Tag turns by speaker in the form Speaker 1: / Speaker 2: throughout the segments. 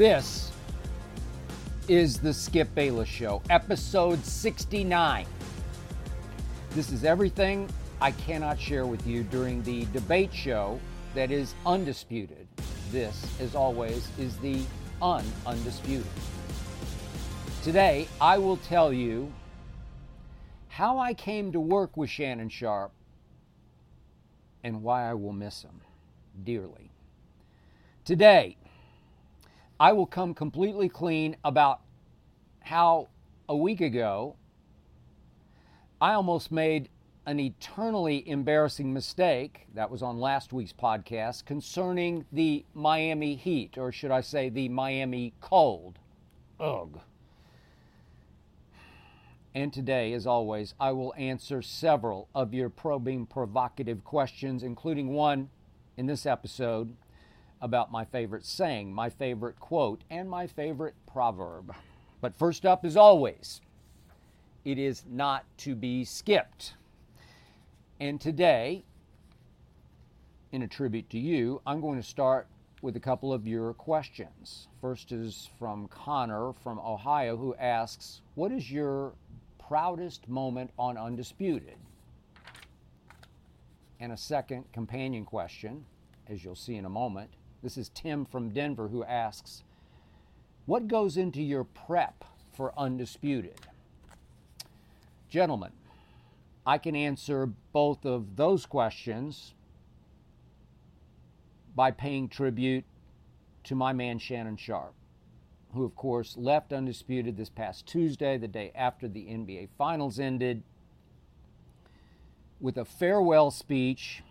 Speaker 1: This is the Skip Bayless Show, episode 69. This is everything I cannot share with you during the debate show that is undisputed. This, as always, is the un undisputed. Today, I will tell you how I came to work with Shannon Sharpe and why I will miss him dearly. Today, I will come completely clean about how a week ago I almost made an eternally embarrassing mistake that was on last week's podcast concerning the Miami Heat, or should I say the Miami Cold. Ugh. And today, as always, I will answer several of your probing, provocative questions, including one in this episode about my favorite saying, my favorite quote, and my favorite proverb. But first up, as always, it is not to be skipped. And today, in a tribute to you, I'm going to start with a couple of your questions. First is from Connor from Ohio, who asks, What is your proudest moment on Undisputed? And a second companion question, as you'll see in a moment. This is Tim from Denver who asks, What goes into your prep for Undisputed? Gentlemen, I can answer both of those questions by paying tribute to my man Shannon Sharpe who, of course, left undisputed this past Tuesday, the day after the NBA Finals ended, with a farewell speech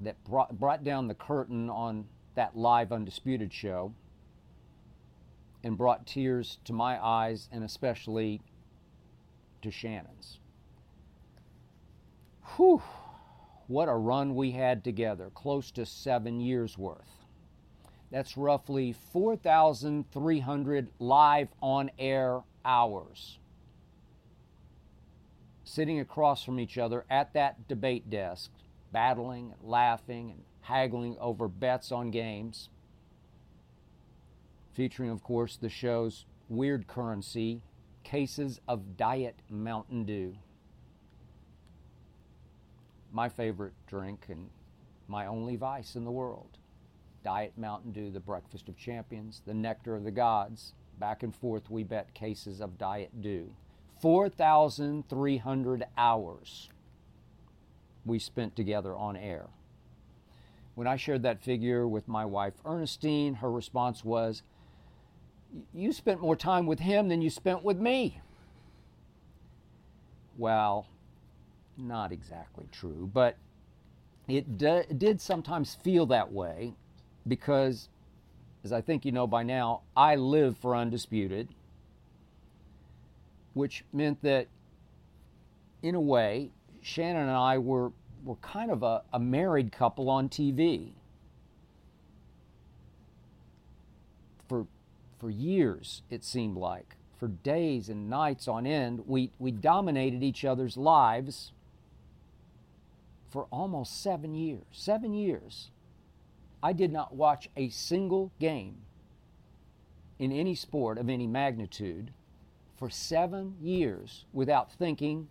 Speaker 1: that brought, brought down the curtain on that live Undisputed show and brought tears to my eyes and especially to Shannon's. Whew, what a run we had together, close to seven years worth. That's roughly 4,300 live on air hours sitting across from each other at that debate desk, battling and laughing and haggling over bets on games, featuring, of course, the show's weird currency cases of Diet Mountain Dew. My favorite drink and my only vice in the world. Diet Mountain Dew, the breakfast of champions, the nectar of the gods. Back and forth, we bet cases of Diet Dew. 4,300 hours we spent together on air. When I shared that figure with my wife Ernestine, her response was, You spent more time with him than you spent with me. Well, not exactly true, but it, d- did sometimes feel that way because, as I think you know by now, I live for Undisputed, which meant that, in a way, Shannon and I were, were kind of a, a married couple on TV. For, for years, it seemed like, for days and nights on end, we, we dominated each other's lives for almost seven years. Seven years. I did not watch a single game in any sport of any magnitude for seven years without thinking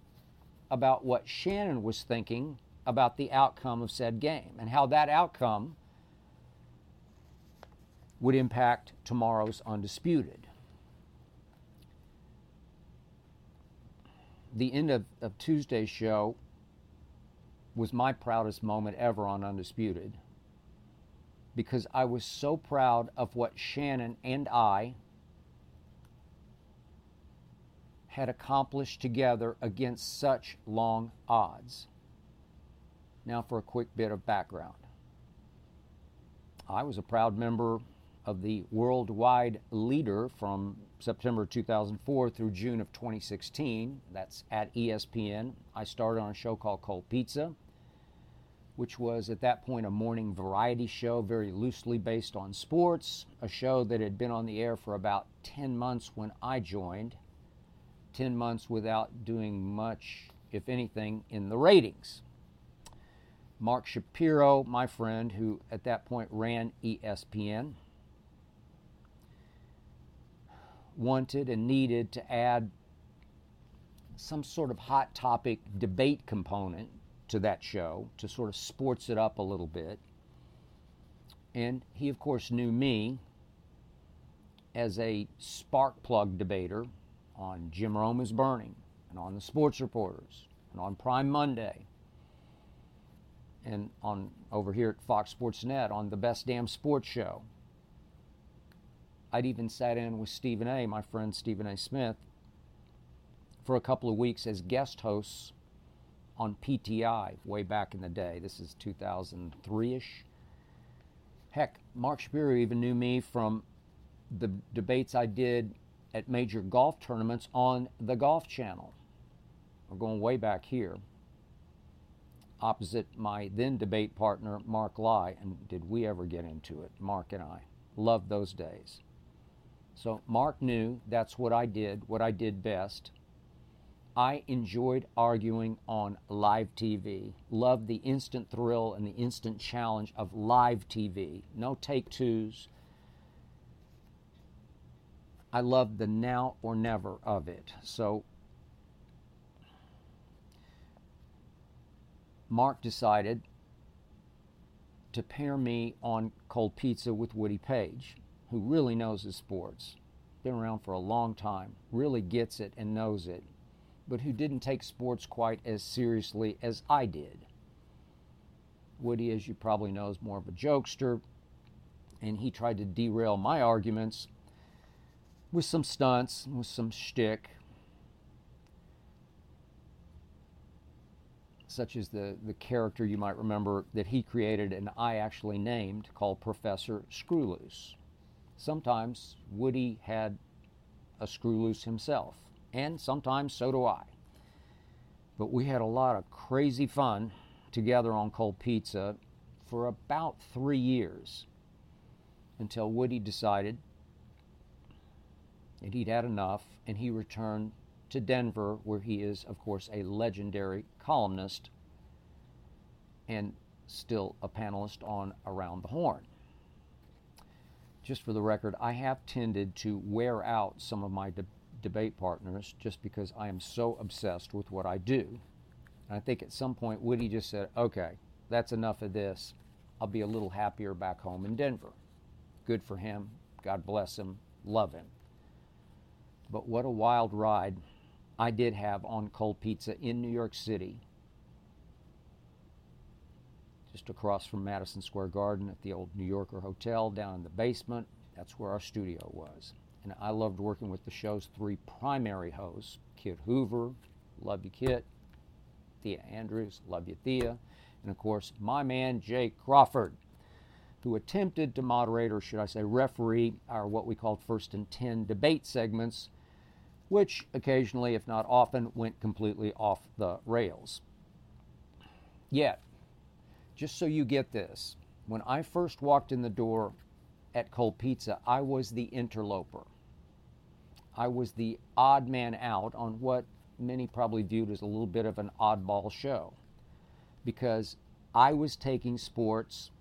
Speaker 1: about what Shannon was thinking about the outcome of said game and how that outcome would impact tomorrow's Undisputed. The end of, of Tuesday's show was my proudest moment ever on Undisputed because I was so proud of what Shannon and I had accomplished together against such long odds. Now, for a quick bit of background. I was a proud member of the worldwide leader from September 2004 through June of 2016. That's at ESPN. I started on a show called Cold Pizza which was at that point a morning variety show very loosely based on sports, a show that had been on the air for about 10 months when I joined, 10 months without doing much, if anything, in the ratings. Mark Shapiro, my friend, who at that point ran ESPN, wanted and needed to add some sort of hot topic debate component to that show to sort of sports it up a little bit. And he, of course, knew me as a spark plug debater on Jim Rome is Burning and on the Sports Reporters and on Prime Monday and on over here at Fox Sports Net on the Best Damn Sports Show. I'd even sat in with Stephen A., my friend Stephen A. Smith, for a couple of weeks as guest hosts on PTI way back in the day. This is 2003 ish. Heck, Mark Shapiro even knew me from the debates I did at major golf tournaments on the Golf Channel. We're going way back here, opposite my then debate partner, Mark Lye. And did we ever get into it? Mark and I. Loved those days. So Mark knew that's what I did, what I did best. I enjoyed arguing on live TV. Loved the instant thrill and the instant challenge of live TV. No take twos. I loved the now or never of it. So Mark decided to pair me on Cold Pizza with Woody Paige, who really knows his sports. Been around for a long time, really gets it and knows it but who didn't take sports quite as seriously as I did. Woody, as you probably know, is more of a jokester, and he tried to derail my arguments with some stunts, with some shtick, such as the, the character you might remember that he created and I actually named called Professor Screwloose. Sometimes Woody had a screw loose himself and sometimes so do I. But we had a lot of crazy fun together on Cold Pizza for about three years until Woody decided that he'd had enough and he returned to Denver, where he is, of course, a legendary columnist and still a panelist on Around the Horn. Just for the record, I have tended to wear out some of my de- debate partners just because I am so obsessed with what I do. And I think at some point Woody just said, okay, that's enough of this. I'll be a little happier back home in Denver. Good for him. God bless him. Love him. But what a wild ride I did have on Cold Pizza in New York City, just across from Madison Square Garden at the old New Yorker Hotel down in the basement. That's where our studio was. And I loved working with the show's three primary hosts Kit Hoover, love you, Kit, Thea Andrews, love you, Thea, and of course, my man, Jay Crawford, who attempted to moderate, or should I say, referee, our what we called first and 10 debate segments, which occasionally, if not often, went completely off the rails. Yet, just so you get this, when I first walked in the door at Cold Pizza, I was the interloper. I was the odd man out on what many probably viewed as a little bit of an oddball show because I was taking sports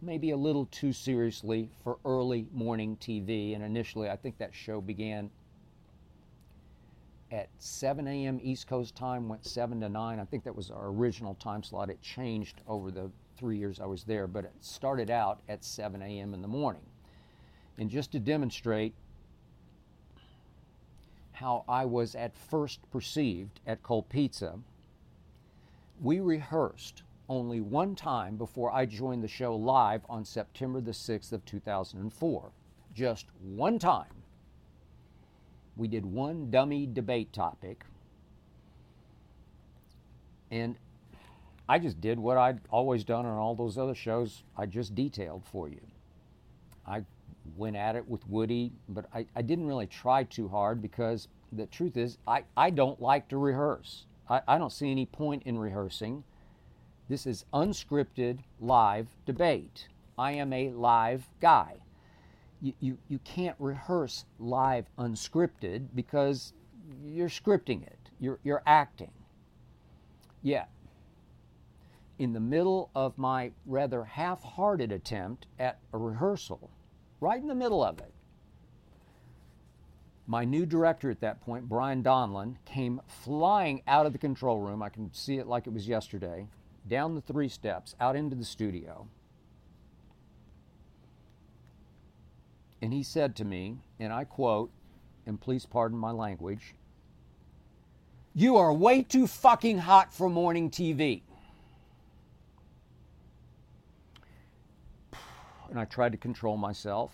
Speaker 1: maybe a little too seriously for early morning TV. And initially, I think that show began at 7 a.m. East Coast time, went 7 to 9. I think that was our original time slot. It changed over the three years I was there, but it started out at 7 a.m. in the morning. And just to demonstrate how I was at first perceived at Cold Pizza, we rehearsed only one time before I joined the show live on September the 6th of 2004. Just one time. We did one dummy debate topic. And I just did what I'd always done on all those other shows I just detailed for you. I went at it with Woody, but I, I didn't really try too hard because the truth is, I, I don't like to rehearse. I, I don't see any point in rehearsing. This is unscripted live debate. I am a live guy. You, you, you can't rehearse live unscripted because you're scripting it, you're, you're acting. Yeah. in the middle of my rather half hearted attempt at a rehearsal, right in the middle of it, my new director at that point, Brian Donlin, came flying out of the control room. I can see it like it was yesterday, down the three steps, out into the studio. And he said to me, and I quote, and please pardon my language, You are way too fucking hot for morning TV. And I tried to control myself,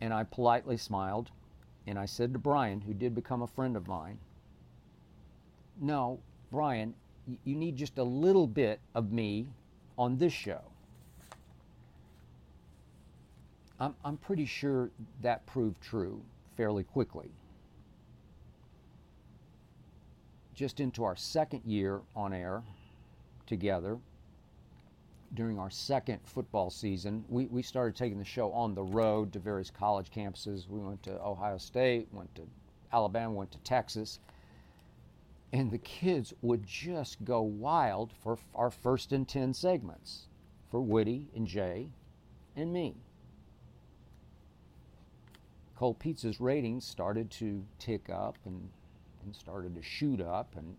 Speaker 1: and I politely smiled and I said to Brian, who did become a friend of mine, No, Brian, you need just a little bit of me on this show. I'm, I'm pretty sure that proved true fairly quickly. Just into our second year on air together, during our second football season, we, we started taking the show on the road to various college campuses. We went to Ohio State, went to Alabama, went to Texas. And the kids would just go wild for our first and 10 segments for Woody and Jay and me. Cold Pizza's ratings started to tick up and, and started to shoot up. And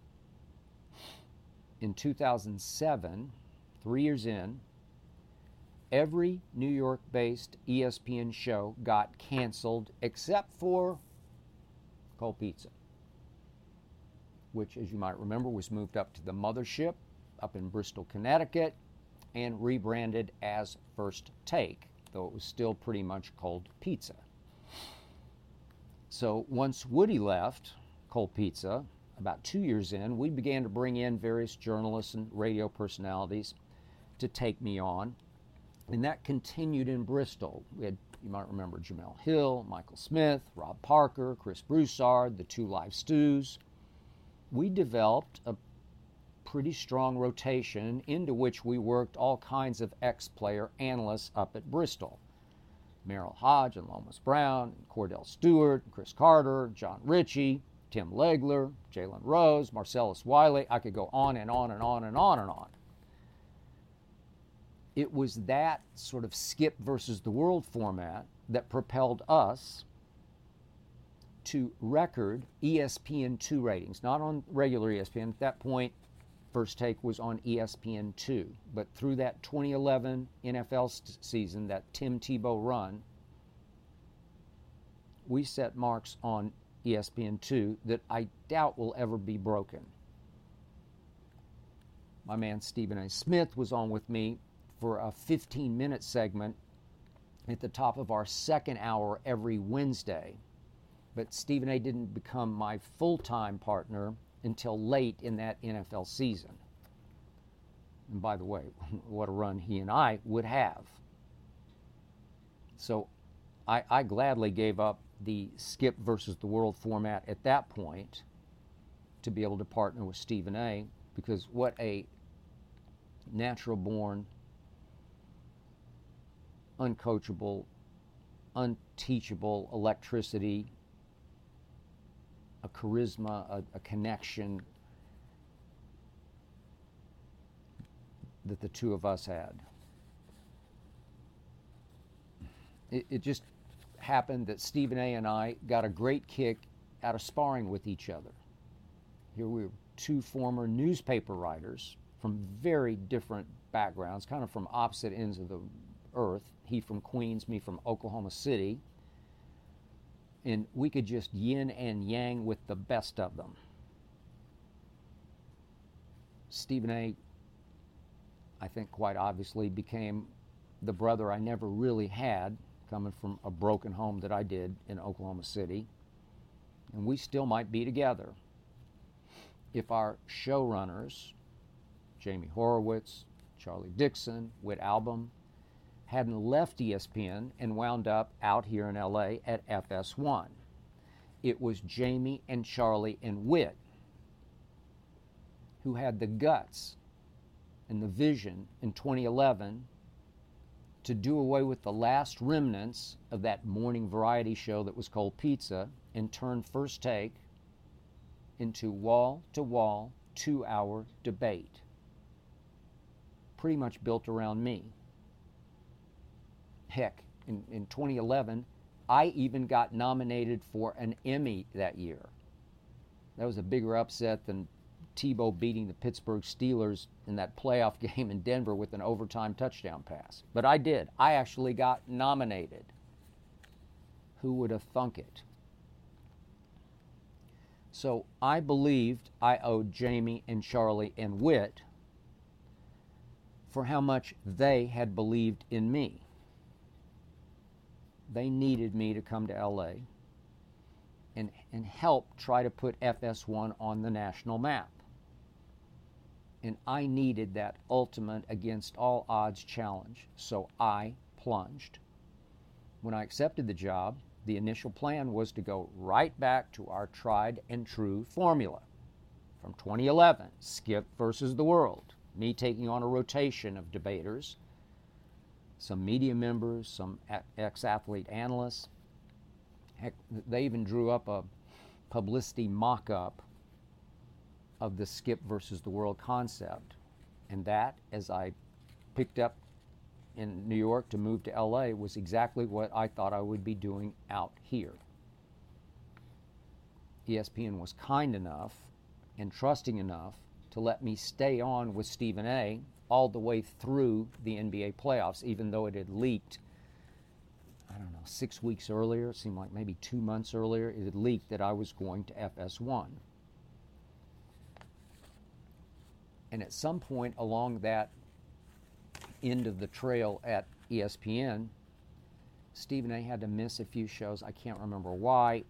Speaker 1: in 2007, three years in, every New York based ESPN show got canceled except for Cold Pizza, which, as you might remember, was moved up to the mothership up in Bristol, Connecticut, and rebranded as First Take, though it was still pretty much Cold Pizza. So once Woody left Cold Pizza, about two years in, we began to bring in various journalists and radio personalities to take me on. And that continued in Bristol. We had, you might remember, Jemele Hill, Michael Smith, Rob Parker, Chris Broussard, the two live stews. We developed a pretty strong rotation into which we worked all kinds of ex player analysts up at Bristol. Merril Hoge and Lomas Brown, and Kordell Stewart, Cris Carter, Jon Ritchie, Tim Legler, Jalen Rose, Marcellus Wiley. I could go on and on and on and on and on it was that sort of skip versus the world format that propelled us to record ESPN2 ratings, not on regular ESPN. At that point, First Take was on ESPN2. But through that 2011 NFL season, that Tim Tebow run, we set marks on ESPN2 that I doubt will ever be broken. My man Stephen A. Smith was on with me for a 15 minute segment at the top of our second hour every Wednesday. But Stephen A. didn't become my full time partner until late in that NFL season. And by the way, what a run he and I would have. So I, I gladly gave up the skip versus the world format at that point to be able to partner with Stephen A. because what a natural born uncoachable, unteachable electricity, a charisma, a, a connection that the two of us had. It, it, just happened that Stephen A. and I got a great kick out of sparring with each other. Here we were two former newspaper writers from very different backgrounds, kind of from opposite ends of the earth. He from Queens, me from Oklahoma City. And we could just yin and yang with the best of them. Stephen A., I think quite obviously, became the brother I never really had, coming from a broken home that I did in Oklahoma City. And we still might be together if our showrunners, Jamie Horowitz, Charlie Dixon, Whit Albom, hadn't left ESPN and wound up out here in LA at FS1. It was Jamie and Charlie and Whit who had the guts and the vision in 2011 to do away with the last remnants of that morning variety show that was called Pizza and turn First Take into wall to wall, two hour debate. pretty much built around me. Heck, in, in 2011, I even got nominated for an Emmy that year. That was a bigger upset than Tebow beating the Pittsburgh Steelers in that playoff game in Denver with an overtime touchdown pass. But I did. I actually got nominated. Who would have thunk it? So I believed I owed Jamie and Charlie and Whit for how much they had believed in me. They needed me to come to LA and, and help try to put FS1 on the national map. And I needed that ultimate against all odds challenge, so I plunged. When I accepted the job, the initial plan was to go right back to our tried and true formula. From 2011, Skip versus the World, me taking on a rotation of debaters, some media members, some ex athlete analysts. Heck, they even drew up a publicity mock up of the Skip versus the World concept. And that, as I picked up in New York to move to LA was exactly what I thought I would be doing out here. ESPN was kind enough and trusting enough to let me stay on with Stephen A all the way through the NBA playoffs, even though it had leaked, I don't know, six weeks earlier, it seemed like maybe two months earlier, it had leaked that I was going to FS1. And at some point along that end of the trail at ESPN, Stephen A had to miss a few shows. I can't remember why.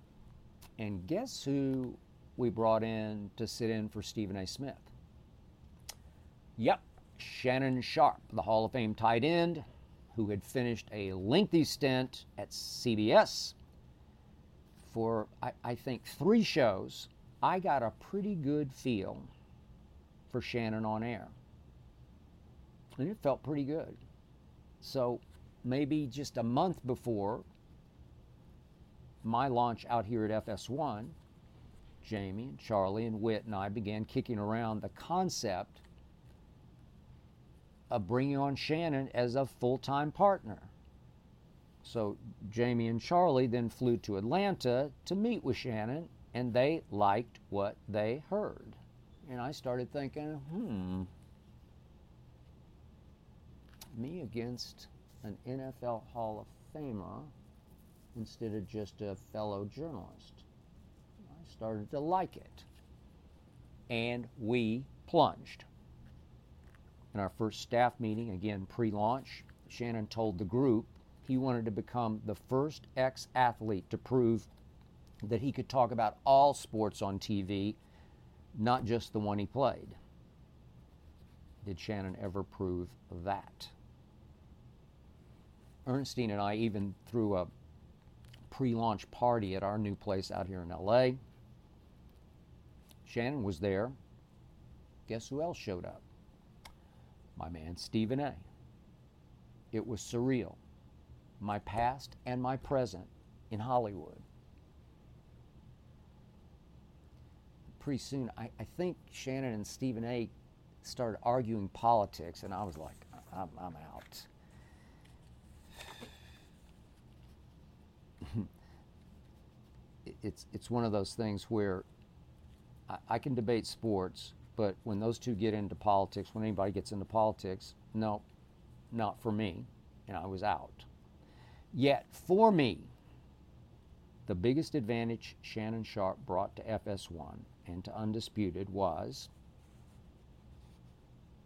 Speaker 1: And guess who we brought in to sit in for Stephen A. Smith? Yep, Shannon Sharpe, the Hall of Fame tight end, who had finished a lengthy stint at CBS for, I, I think, three shows. I got a pretty good feel for Shannon on air and it felt pretty good. So maybe just a month before my launch out here at FS1, Jamie and Charlie and Whit and I began kicking around the concept of bringing on Shannon as a full time partner. So Jamie and Charlie then flew to Atlanta to meet with Shannon, and they liked what they heard. And I started thinking, hmm, me against an NFL Hall of Famer instead of just a fellow journalist. I started to like it. And we plunged. In our first staff meeting, again pre launch, Shannon told the group he wanted to become the first ex athlete to prove that he could talk about all sports on TV, not just the one he played. Did Shannon ever prove that? Ernestine and I even threw a pre launch party at our new place out here in LA. Shannon was there. Guess who else showed up? My man Stephen A. It was surreal. My past and my present in Hollywood. Pretty soon, I, I think Shannon and Stephen A. started arguing politics, and I was like, I'm, I'm out. it's it's one of those things where I, I, can debate sports, but when those two get into politics, when anybody gets into politics, no, not for me, and I was out. Yet for me, the biggest advantage Shannon Sharpe brought to FS1 and to Undisputed was,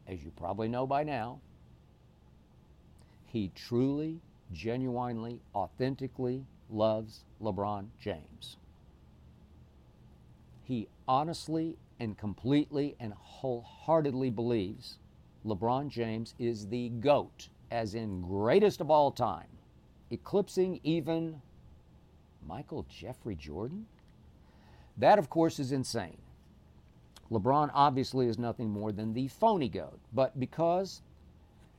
Speaker 1: as you probably know by now, he truly, genuinely, authentically loves LeBron James. He honestly and completely and wholeheartedly believes LeBron James is the GOAT, as in greatest of all time, eclipsing even Michael Jeffrey Jordan? That, of course, is insane. LeBron obviously is nothing more than the phony GOAT, but because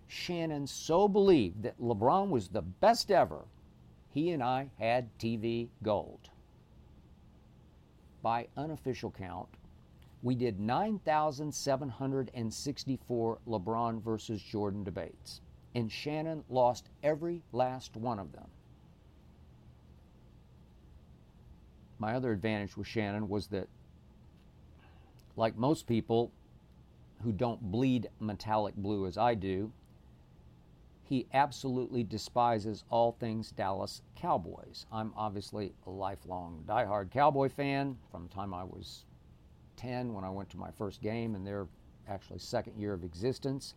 Speaker 1: Shannon so believed that LeBron was the best ever, he and I had TV gold. By unofficial count, We did 9,764 LeBron versus Jordan debates, and Shannon lost every last one of them. My other advantage with Shannon was that, like most people who don't bleed metallic blue as I do, he absolutely despises all things Dallas Cowboys. I'm obviously a lifelong diehard Cowboy fan from the time I was 10 when I went to my first game in their actually second year of existence.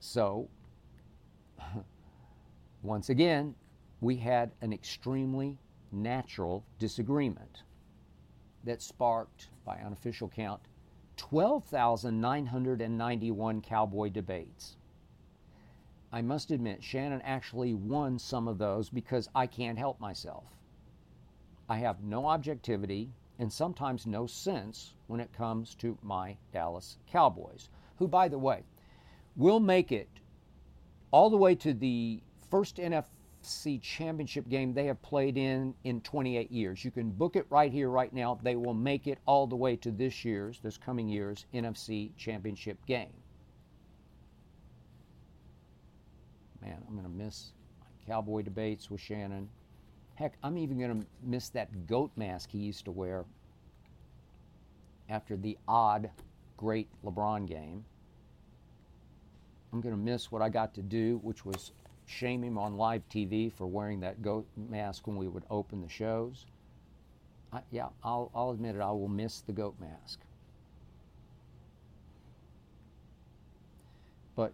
Speaker 1: So, once again, we had an extremely natural disagreement that sparked, by unofficial count, 12,991 cowboy debates. I must admit, Shannon actually won some of those because I can't help myself. I have no objectivity and sometimes no sense when it comes to my Dallas Cowboys, who, by the way, will make it all the way to the first NFC championship game they have played in in 28 years. You can book it right here, right now. They will make it all the way to this year's, this coming year's NFC championship game. Man, I'm going to miss my Cowboy debates with Shannon. Heck, I'm even going to miss that goat mask he used to wear after the odd, great LeBron game. I'm going to miss what I got to do, which was shame him on live TV for wearing that goat mask when we would open the shows. I, yeah, I'll, I'll admit it, I will miss the goat mask. But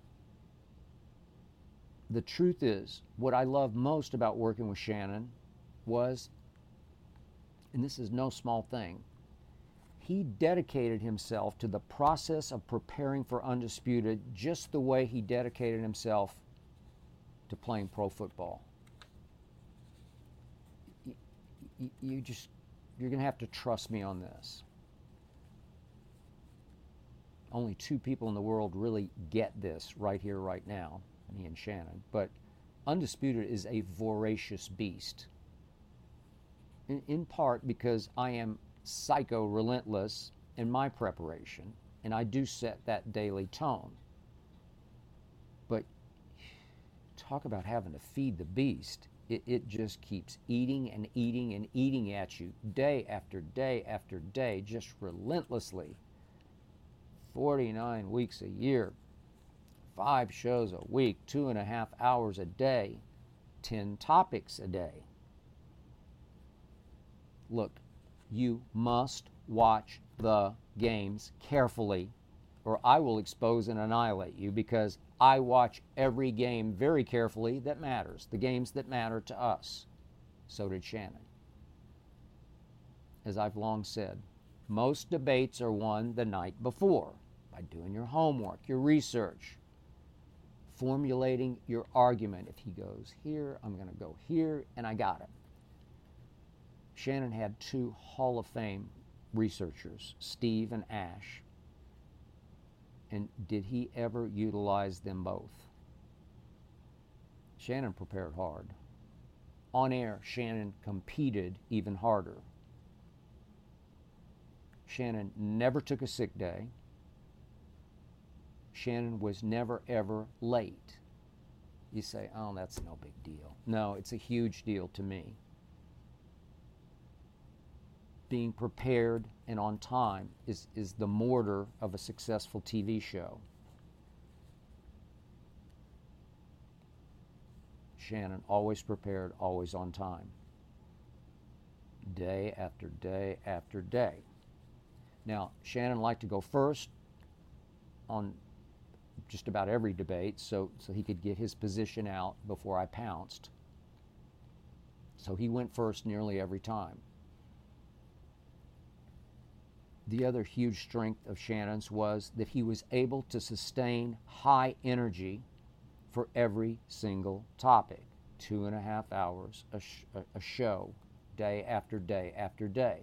Speaker 1: the truth is, what I love most about working with Shannon was, and this is no small thing, he dedicated himself to the process of preparing for Undisputed just the way he dedicated himself to playing pro football. You, just, you're going to have to trust me on this. Only two people in the world really get this right here, right now, me and Shannon. But Undisputed is a voracious beast in, in part because I am psycho relentless in my preparation, and I do set that daily tone. But talk about having to feed the beast. It, it just keeps eating and eating and eating at you day after day after day, just relentlessly. 49 weeks a year, five shows a week, two and a half hours a day, 10 topics a day. Look, you must watch the games carefully, or I will expose and annihilate you because I watch every game very carefully that matters, the games that matter to us. So did Shannon. As I've long said, most debates are won the night before by doing your homework, your research, formulating your argument. If he goes here, I'm going to go here, and I got it. Shannon had two Hall of Fame researchers, Steve and Ash. And did he ever utilize them both? Shannon prepared hard. On air, Shannon competed even harder. Shannon never took a sick day. Shannon was never, ever late. You say, oh, that's no big deal. No, it's a huge deal to me being prepared and on time is, is the mortar of a successful TV show. Shannon, always prepared, always on time. Day after day after day. Now, Shannon liked to go first on just about every debate so, so he could get his position out before I pounced. So he went first nearly every time. The other huge strength of Shannon's was that he was able to sustain high energy for every single topic. Two and a half hours a, sh- a show, day after day after day.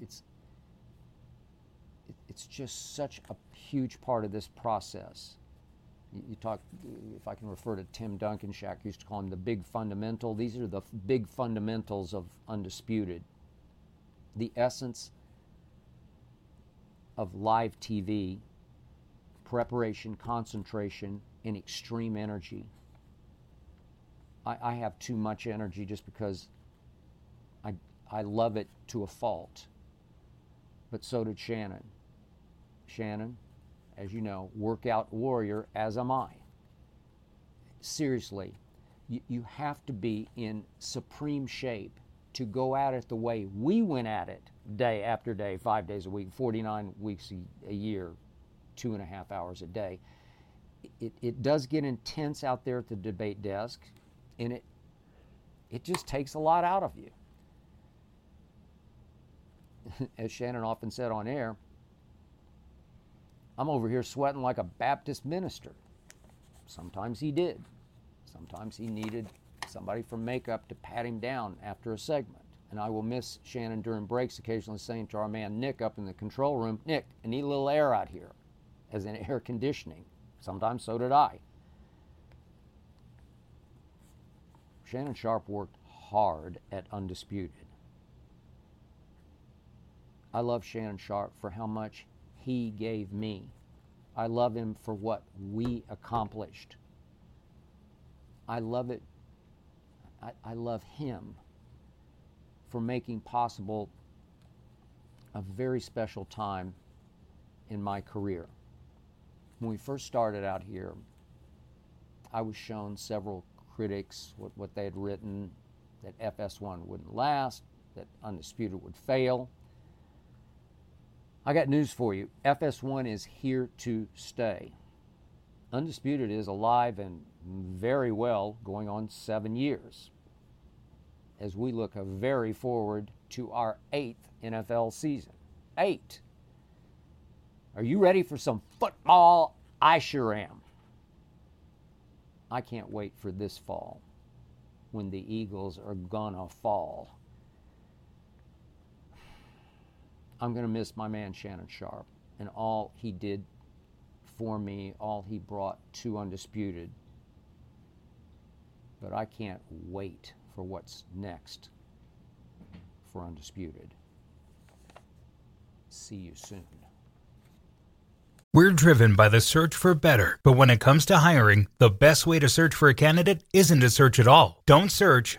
Speaker 1: It's, it's just such a huge part of this process. You talk, if I can refer to Tim Duncan-Shaq, used to call him the big fundamental. These are the big fundamentals of Undisputed. The essence of live TV preparation, concentration, and extreme energy. I, I have too much energy just because I, I love it to a fault. But so did Shannon. Shannon, as you know, workout warrior, as am I. Seriously, you, you have to be in supreme shape to go at it the way we went at it day after day, five days a week, 49 weeks a, year, two and a half hours a day. It, it does get intense out there at the debate desk, and it, it just takes a lot out of you. As Shannon often said on air, I'm over here sweating like a Baptist minister. Sometimes he did. Sometimes he needed somebody from makeup to pat him down after a segment. And I will miss Shannon during breaks, occasionally saying to our man Nick up in the control room, Nick, I need a little air out here, as in air conditioning. Sometimes so did I. Shannon Sharpe worked hard at Undisputed. I love Shannon Sharpe for how much he gave me. I love him for what we accomplished. I love it. I, I love him for making possible a very special time in my career. When we first started out here, I was shown several critics what, what they had written that FS1 wouldn't last, that Undisputed would fail. I got news for you. FS1 is here to stay. Undisputed is alive and very well going on seven years as we look very forward to our eighth NFL season. Eight. Are you ready for some football? I sure am. I can't wait for this fall when the Eagles are gonna fall. I'm to miss my man Shannon Sharpe and all he did for me, all he brought to Undisputed. But I can't wait for what's next for Undisputed. See you soon.
Speaker 2: We're driven by the search for better, but when it comes to hiring, the best way to search for a candidate isn't to search at all. Don't search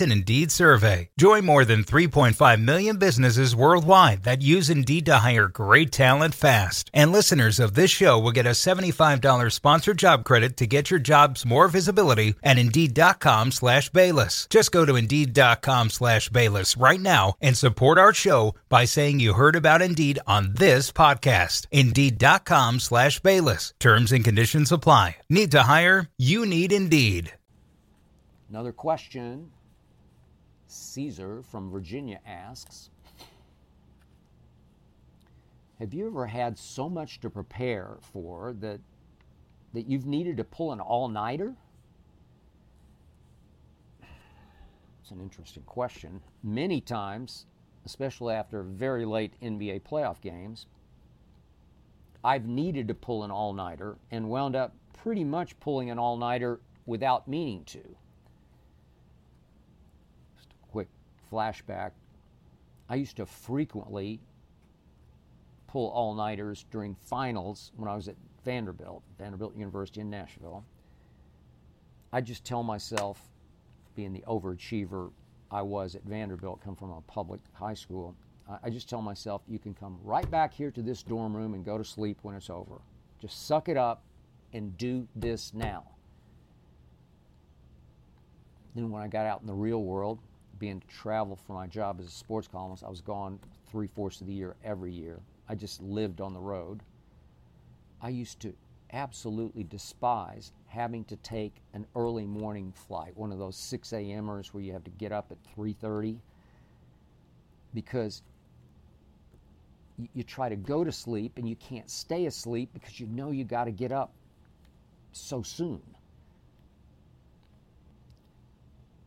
Speaker 2: Indeed survey. Join more than 3.5 million businesses worldwide that use Indeed to hire great talent fast. And listeners of this show will get a $75 sponsored job credit to get your jobs more visibility at Indeed.com slash Bayless. Just go to Indeed.com slash Bayless right now and support our show by saying you heard about Indeed on this podcast. Indeed.com slash Bayless. Terms and conditions apply. Need to hire? You need Indeed.
Speaker 1: Another question Caesar from Virginia asks Have you ever had so much to prepare for that, that you've needed to pull an all nighter? It's an interesting question. Many times, especially after very late NBA playoff games, I've needed to pull an all nighter and wound up pretty much pulling an all nighter without meaning to. Flashback, I used to frequently pull all nighters during finals when I was at Vanderbilt, Vanderbilt University in Nashville. I just tell myself, being the overachiever I was at Vanderbilt, come from a public high school, I just tell myself, you can come right back here to this dorm room and go to sleep when it's over. Just suck it up and do this now. Then when I got out in the real world, being to travel for my job as a sports columnist. I was gone three fourths of the year every year. I just lived on the road. I used to absolutely despise having to take an early morning flight, one of those 6 a.m.ers where you have to get up at 3:30 because you try to go to sleep and you can't stay asleep because you know you got to get up so soon.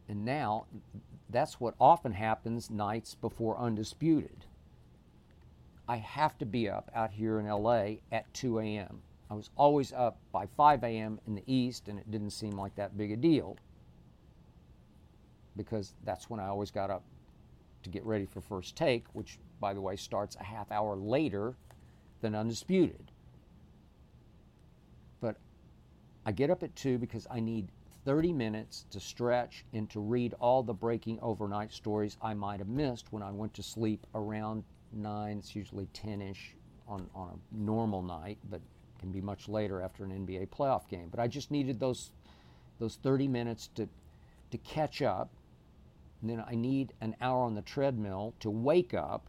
Speaker 1: And now that's what often happens nights before Undisputed. I have to be up out here in LA at 2 a.m. I was always up by 5 a.m. in the East, and it didn't seem like that big a deal because that's when I always got up to get ready for first take, which, by the way, starts a half hour later than Undisputed. But I get up at 2 because I need 30 minutes to stretch and to read all the breaking overnight stories I might have missed when I went to sleep around 9. It's usually 10 ish on, on a normal night, but can be much later after an NBA playoff game. But I just needed those those 30 minutes to to catch up. And then I need an hour on the treadmill to wake up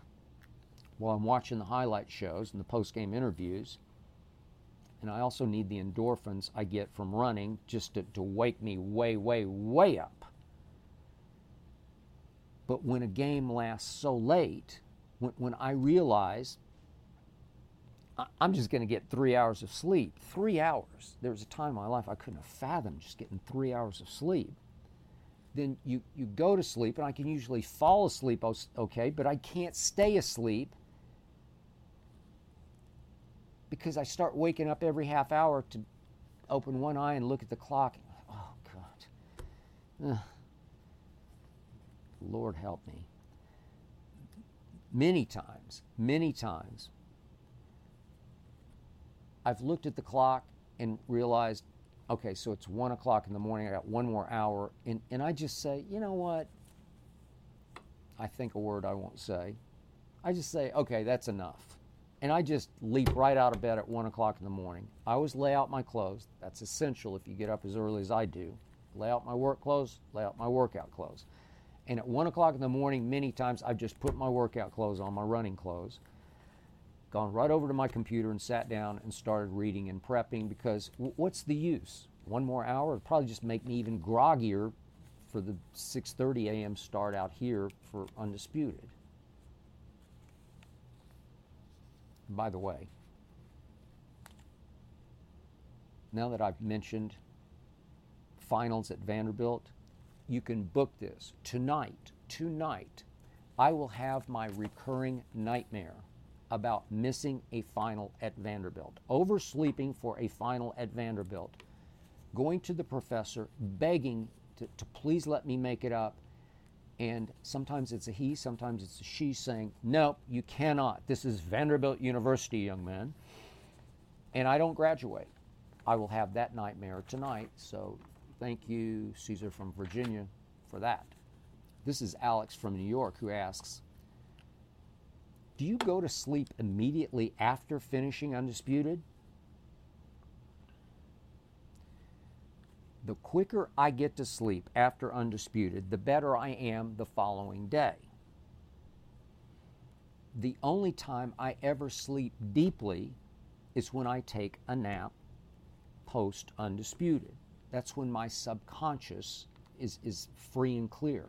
Speaker 1: while I'm watching the highlight shows and the post-game interviews. And I also need the endorphins I get from running just to, to wake me way, way, way up. But when a game lasts so late, when, when I realize I'm just going to get three hours of sleep. Three hours. There was a time in my life I couldn't have fathomed just getting three hours of sleep. Then you, you go to sleep, and I can usually fall asleep oh, okay, but I can't stay asleep because I start waking up every half hour to open one eye and look at the clock. Oh, God. Ugh. Lord help me. Many times, many times, I've looked at the clock and realized, okay, so it's one o'clock in the morning. I got one more hour, and and I just say, you know what? I think a word I won't say. I just say, okay, that's enough. And I just leap right out of bed at one o'clock in the morning. I always lay out my clothes. That's essential if you get up as early as I do. Lay out my work clothes, lay out my workout clothes. And at one o'clock in the morning, many times I've just put my workout clothes on, my running clothes, gone right over to my computer and sat down and started reading and prepping because w- what's the use? One more hour would probably just make me even groggier for the 6:30 a.m. start out here for undisputed. By the way, now that I've mentioned finals at Vanderbilt, you can book this tonight. Tonight, I will have my recurring nightmare about missing a final at Vanderbilt, oversleeping for a final at Vanderbilt, going to the professor, begging to, to please let me make it up. And sometimes it's a he, sometimes it's a she saying, No, you cannot. This is Vanderbilt University, young man. And I don't graduate. I will have that nightmare tonight. So thank you, Caesar from Virginia, for that. This is Alex from New York who asks, do you go to sleep immediately after finishing Undisputed? The quicker I get to sleep after Undisputed, the better I am the following day. The only time I ever sleep deeply is when I take a nap post Undisputed. That's when my subconscious is, is free and clear.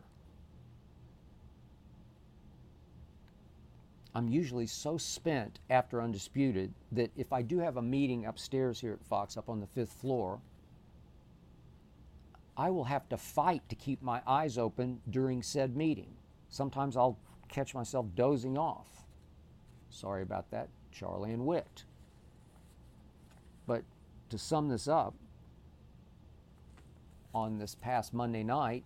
Speaker 1: I'm usually so spent after Undisputed that if I do have a meeting upstairs here at Fox, up on the fifth floor, I will have to fight to keep my eyes open during said meeting. Sometimes I'll catch myself dozing off. Sorry about that, Charlie and Wit. But to sum this up, on this past Monday night,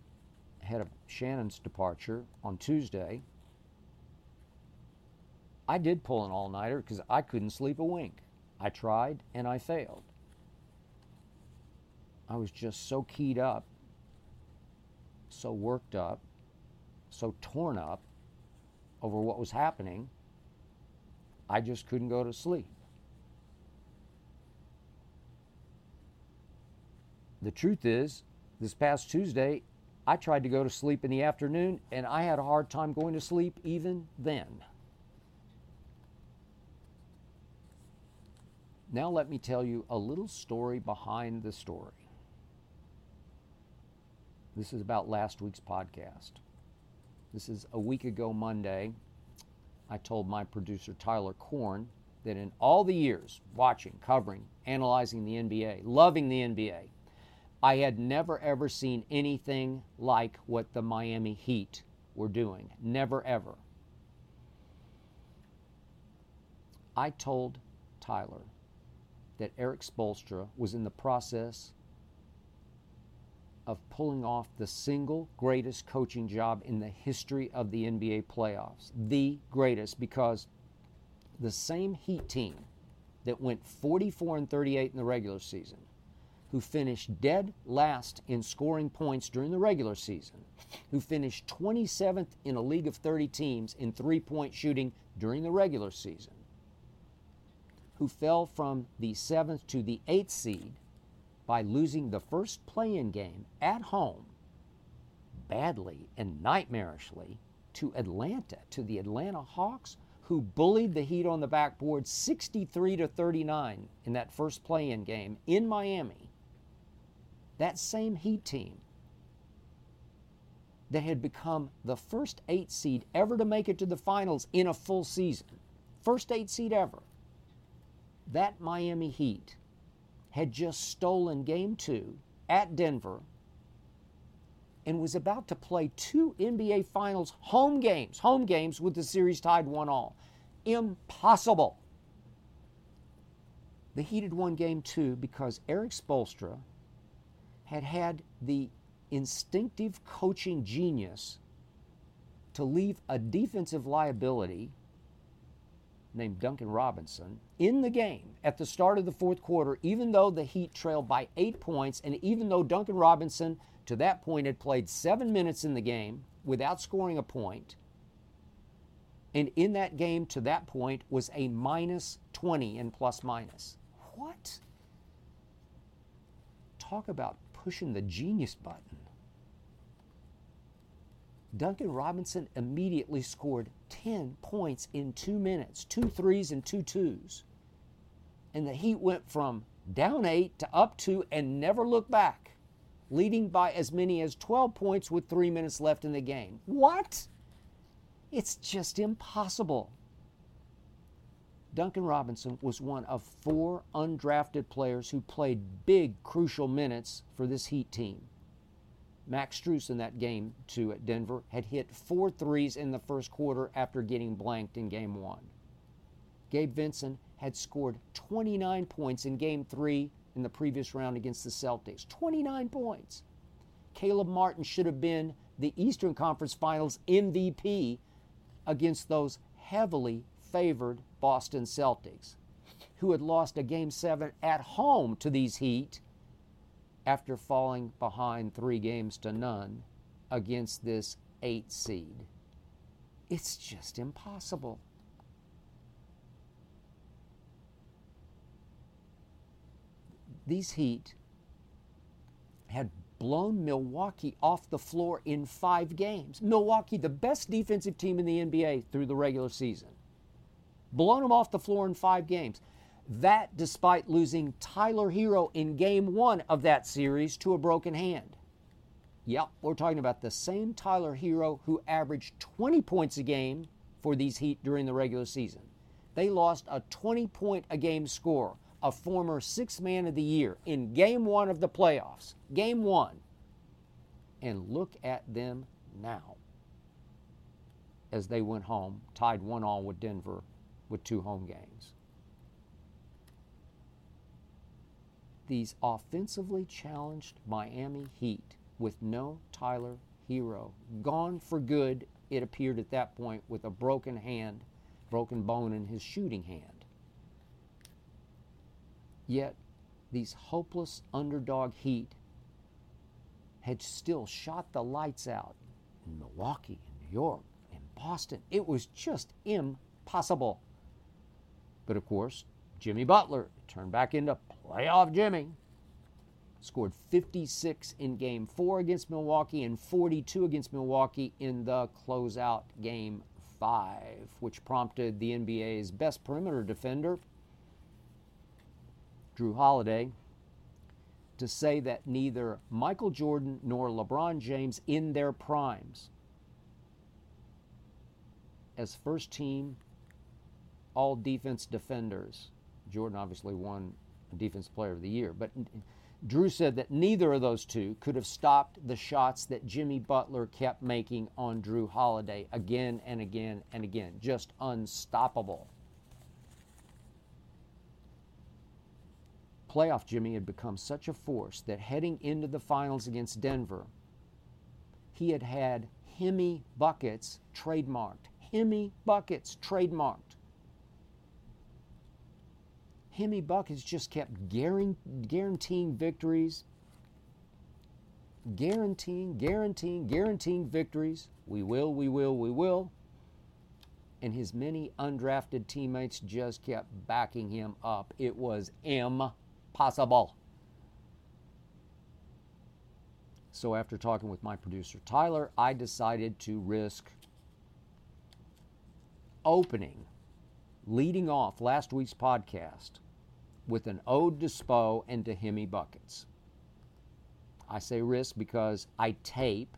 Speaker 1: ahead of Shannon's departure on Tuesday, I did pull an all nighter because I couldn't sleep a wink. I tried and I failed. I was just so keyed up, so worked up, so torn up over what was happening, I just couldn't go to sleep. The truth is, this past Tuesday, I tried to go to sleep in the afternoon and I had a hard time going to sleep even then. Now, let me tell you a little story behind the story. This is about last week's podcast. This is a week ago, Monday. I told my producer, Tyler Korn, that in all the years watching, covering, analyzing the NBA, loving the NBA, I had never ever seen anything like what the Miami Heat were doing. Never ever. I told Tyler that Erik Spoelstra was in the process of pulling off the single greatest coaching job in the history of the NBA playoffs. The greatest, because the same Heat team that went 44 and 38 in the regular season, who finished dead last in scoring points during the regular season, who finished 27th in a league of 30 teams in three point shooting during the regular season, who fell from the seventh to the eighth seed by losing the first play in game at home badly and nightmarishly to Atlanta, to the Atlanta Hawks, who bullied the Heat on the backboard 63 to 39 in that first play in game in Miami. That same Heat team that had become the first eight seed ever to make it to the finals in a full season. First eight seed ever that Miami Heat had just stolen game two at Denver and was about to play two NBA Finals home games, home games with the series tied one all. Impossible. The Heat had won game two because Erik Spoelstra had had the instinctive coaching genius to leave a defensive liability named Duncan Robinson in the game at the start of the fourth quarter, even though the Heat trailed by eight points, and even though Duncan Robinson to that point had played seven minutes in the game without scoring a point, and in that game to that point was a minus 20 in plus minus. What? Talk about pushing the genius button. Duncan Robinson immediately scored 10 points in two minutes, two threes and two twos. And the Heat went from down eight to up two and never looked back, leading by as many as 12 points with three minutes left in the game. What? It's just impossible. Duncan Robinson was one of four undrafted players who played big, crucial minutes for this Heat team. Max Strus in that game, too, at Denver, had hit four threes in the first quarter after getting blanked in game one. Gabe Vincent had scored 29 points in game three in the previous round against the Celtics. 29 points. Caleb Martin should have been the Eastern Conference Finals MVP against those heavily favored Boston Celtics, who had lost a game seven at home to these Heat after falling behind three games to none against this eight seed. It's just impossible. These Heat had blown Milwaukee off the floor in five games. Milwaukee, the best defensive team in the NBA through the regular season, blown them off the floor in five games. That despite losing Tyler Herro in game one of that series to a broken hand. Yep, we're talking about the same Tyler Herro who averaged 20 points a game for these Heat during the regular season. They lost a 20 point a game score, a former six man of the year in game one of the playoffs. Game one. And look at them now as they went home, tied one all with Denver with two home games. These offensively challenged Miami Heat with no Tyler Herro. Gone for good, it appeared at that point, with a broken hand, broken bone in his shooting hand. Yet, these hopeless underdog Heat had still shot the lights out in Milwaukee, in New York, in Boston. It was just impossible. But of course, Jimmy Butler turned back into playoff Jimmy. Scored 56 in game four against Milwaukee and 42 against Milwaukee in the closeout game five, which prompted the NBA's best perimeter defender, Jrue Holiday, to say that neither Michael Jordan nor LeBron James in their primes as first team all defense defenders. Jordan obviously won defense player of the year, but Jrue said that neither of those two could have stopped the shots that Jimmy Butler kept making on Jrue Holiday again and again and again. Just unstoppable. Playoff Jimmy had become such a force that heading into the finals against Denver, he had had Himmy buckets trademarked. Himmy buckets trademarked. Himmy Buckets just kept guaranteeing victories, guaranteeing, guaranteeing, guaranteeing victories. We will, we will, we will. And his many undrafted teammates just kept backing him up. It was impossible. So, after talking with my producer Tyler, I decided to risk opening, leading off last week's podcast with an ode to Spo and to Himmy Buckets. I say risk because I tape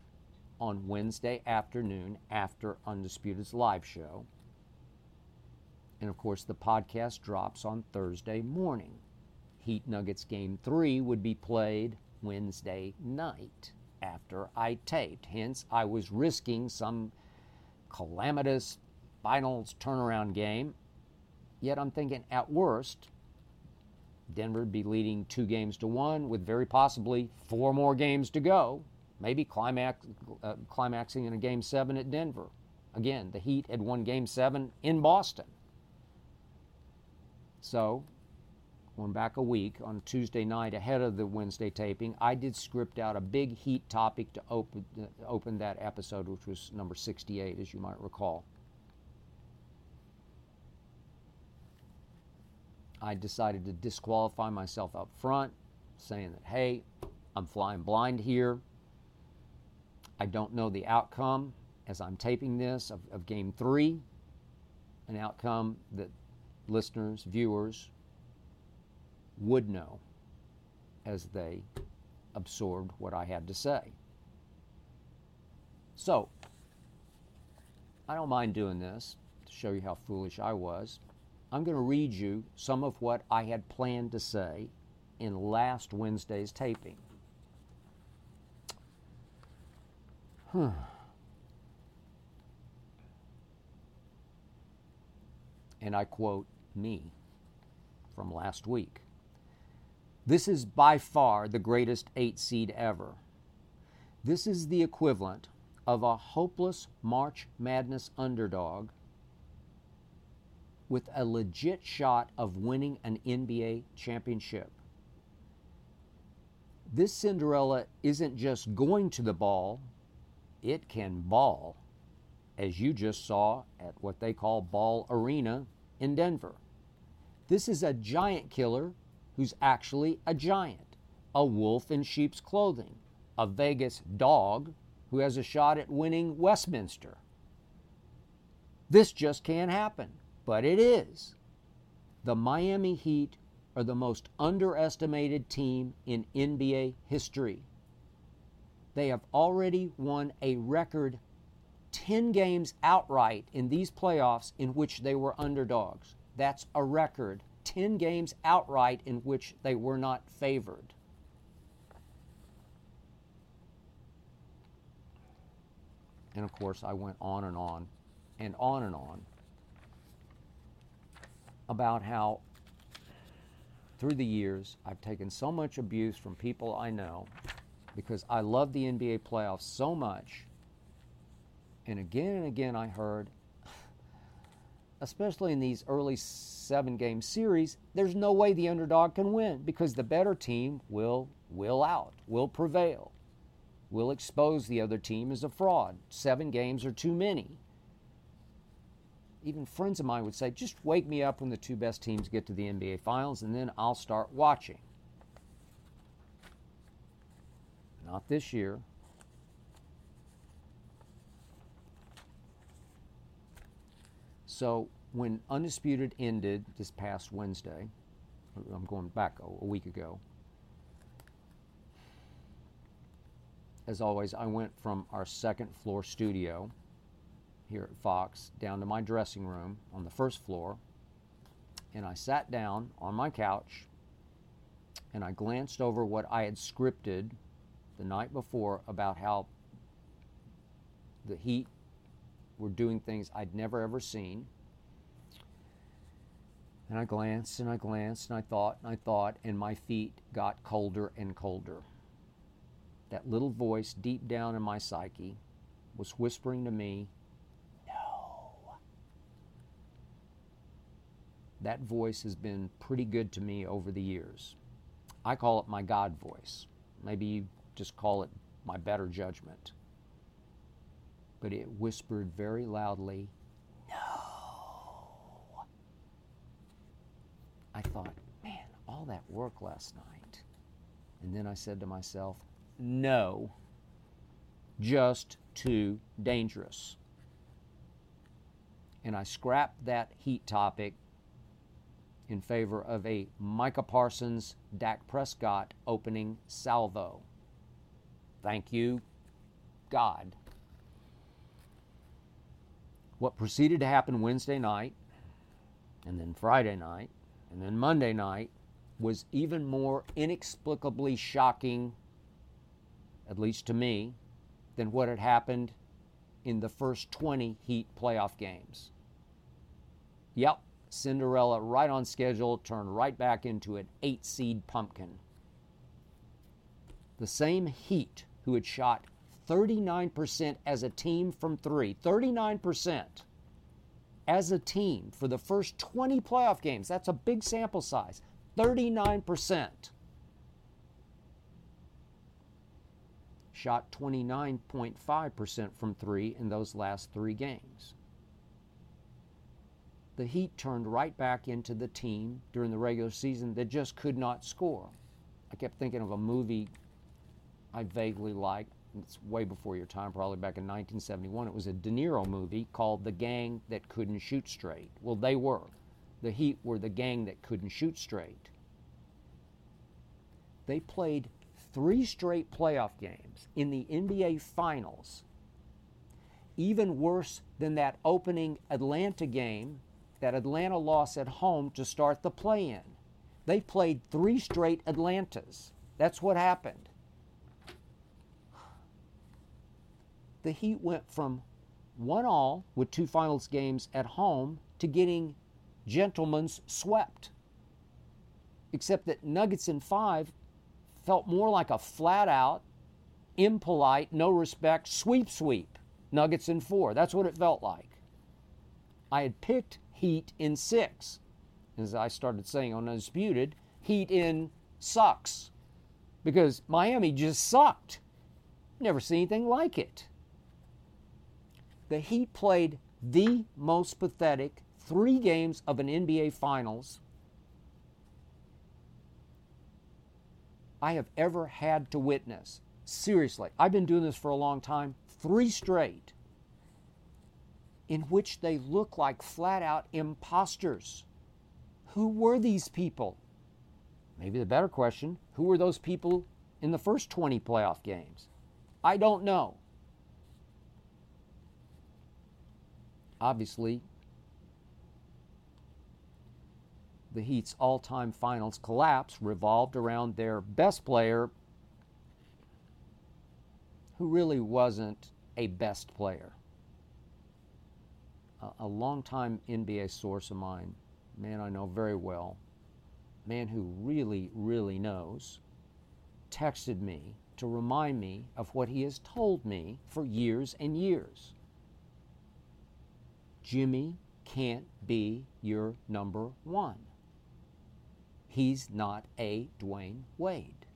Speaker 1: on Wednesday afternoon after Undisputed's live show. And of course, the podcast drops on Thursday morning. Heat Nuggets Game 3 would be played Wednesday night after I taped. Hence, I was risking some calamitous finals turnaround game. Yet I'm thinking at worst, Denver be leading two games to one with very possibly four more games to go, maybe climax, uh, climaxing in a game seven at Denver. Again, the Heat had won game seven in Boston. So, going back a week on Tuesday night ahead of the Wednesday taping, I did script out a big Heat topic to open, uh, open that episode, which was number 68, as you might recall. I decided to disqualify myself up front, saying that, hey, I'm flying blind here. I don't know the outcome as I'm taping this of, of game three, an outcome that listeners, viewers would know as they absorbed what I had to say. So, I don't mind doing this to show you how foolish I was. I'm going to read you some of what I had planned to say in last Wednesday's taping. Huh. And I quote me from last week. This is by far the greatest eight seed ever. This is the equivalent of a hopeless March Madness underdog with a legit shot of winning an NBA championship. This Cinderella isn't just going to the ball, it can ball, as you just saw at what they call Ball Arena in Denver. This is a giant killer who's actually a giant, a wolf in sheep's clothing, a Vegas dog who has a shot at winning Westminster. This just can't happen but it is. The Miami Heat are the most underestimated team in NBA history. They have already won a record 10 games outright in these playoffs in which they were underdogs. That's a record. 10 games outright in which they were not favored. And of course, I went on and on and on and on about how through the years I've taken so much abuse from people I know because I love the NBA playoffs so much. And again and again I heard, especially in these early seven game series, there's no way the underdog can win because the better team will will out, will prevail, will expose the other team as a fraud. Seven games are too many even friends of mine would say, just wake me up when the two best teams get to the NBA Finals and then I'll start watching. Not this year. So when Undisputed ended this past Wednesday, I'm going back a, week ago. As always, I went from our second floor studio here at Fox down to my dressing room on the first floor, and I sat down on my couch and I glanced over what I had scripted the night before about how the Heat were doing things I'd never ever seen. And I glanced and I glanced and I thought and I thought, and my feet got colder and colder. That little voice deep down in my psyche was whispering to me, No. That voice has been pretty good to me over the years. I call it my God voice. Maybe you just call it my better judgment. But it whispered very loudly, No. I thought, man, all that work last night. And then I said to myself, no, just too dangerous. And I scrapped that heat topic in favor of a Micah Parsons Dak Prescott opening salvo. Thank you, God. What proceeded to happen Wednesday night, and then Friday night, and then Monday night was even more inexplicably shocking, at least to me, than what had happened in the first 20 Heat playoff games. Yep, Cinderella right on schedule, turned right back into an eight seed pumpkin. The same Heat who had shot 39% as a team from three, 39% as a team for the first 20 playoff games. That's a big sample size. 39%. Shot 29.5% from three in those last three games the Heat turned right back into the team during the regular season that just could not score. I kept thinking of a movie I vaguely liked. It's way before your time, probably back in 1971. It was a De Niro movie called The Gang That Couldn't Shoot Straight. Well, they were. The Heat were the gang that couldn't shoot straight. They played three straight playoff games in the NBA Finals. Even worse than that opening Atlanta game that Atlanta loss at home to start the play in. They played three straight Atlantas. That's what happened. The Heat went from one all with two finals games at home to getting gentlemen's swept. Except that Nuggets in five felt more like a flat out, impolite, no respect sweep sweep. Nuggets in four. That's what it felt like. I had picked Heat in six. As I started saying on Undisputed, Heat in sucks. Because Miami just sucked. Never seen anything like it. The Heat played the most pathetic three games of an NBA Finals I have ever had to witness. Seriously, I've been doing this for a long time, three straight in which they look like flat out imposters. Who were these people? Maybe the better question who were those people in the first 20 playoff games? I don't know. Obviously, the Heat's all time finals collapse revolved around their best player, who really wasn't a best player a, longtime NBA source of mine, man I know very well, man who really, really knows, texted me to remind me of what he has told me for years and years. Jimmy can't be your number one. He's not a Dwyane Wade.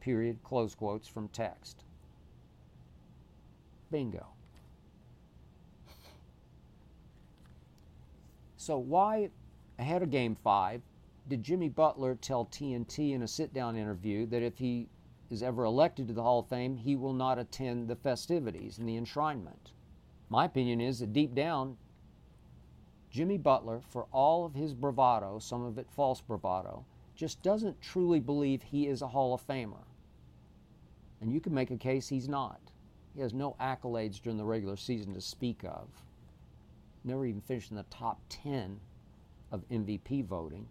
Speaker 1: Period. Close quotes from text. Bingo. So, why, ahead of game five, did Jimmy Butler tell TNT in a sit down interview that if he is ever elected to the Hall of Fame, he will not attend the festivities and the enshrinement? My opinion is that deep down, Jimmy Butler, for all of his bravado, some of it false bravado, just doesn't truly believe he is a Hall of Famer. And you can make a case he's not. He has no accolades during the regular season to speak of. Never even finished in the top 10 of MVP voting.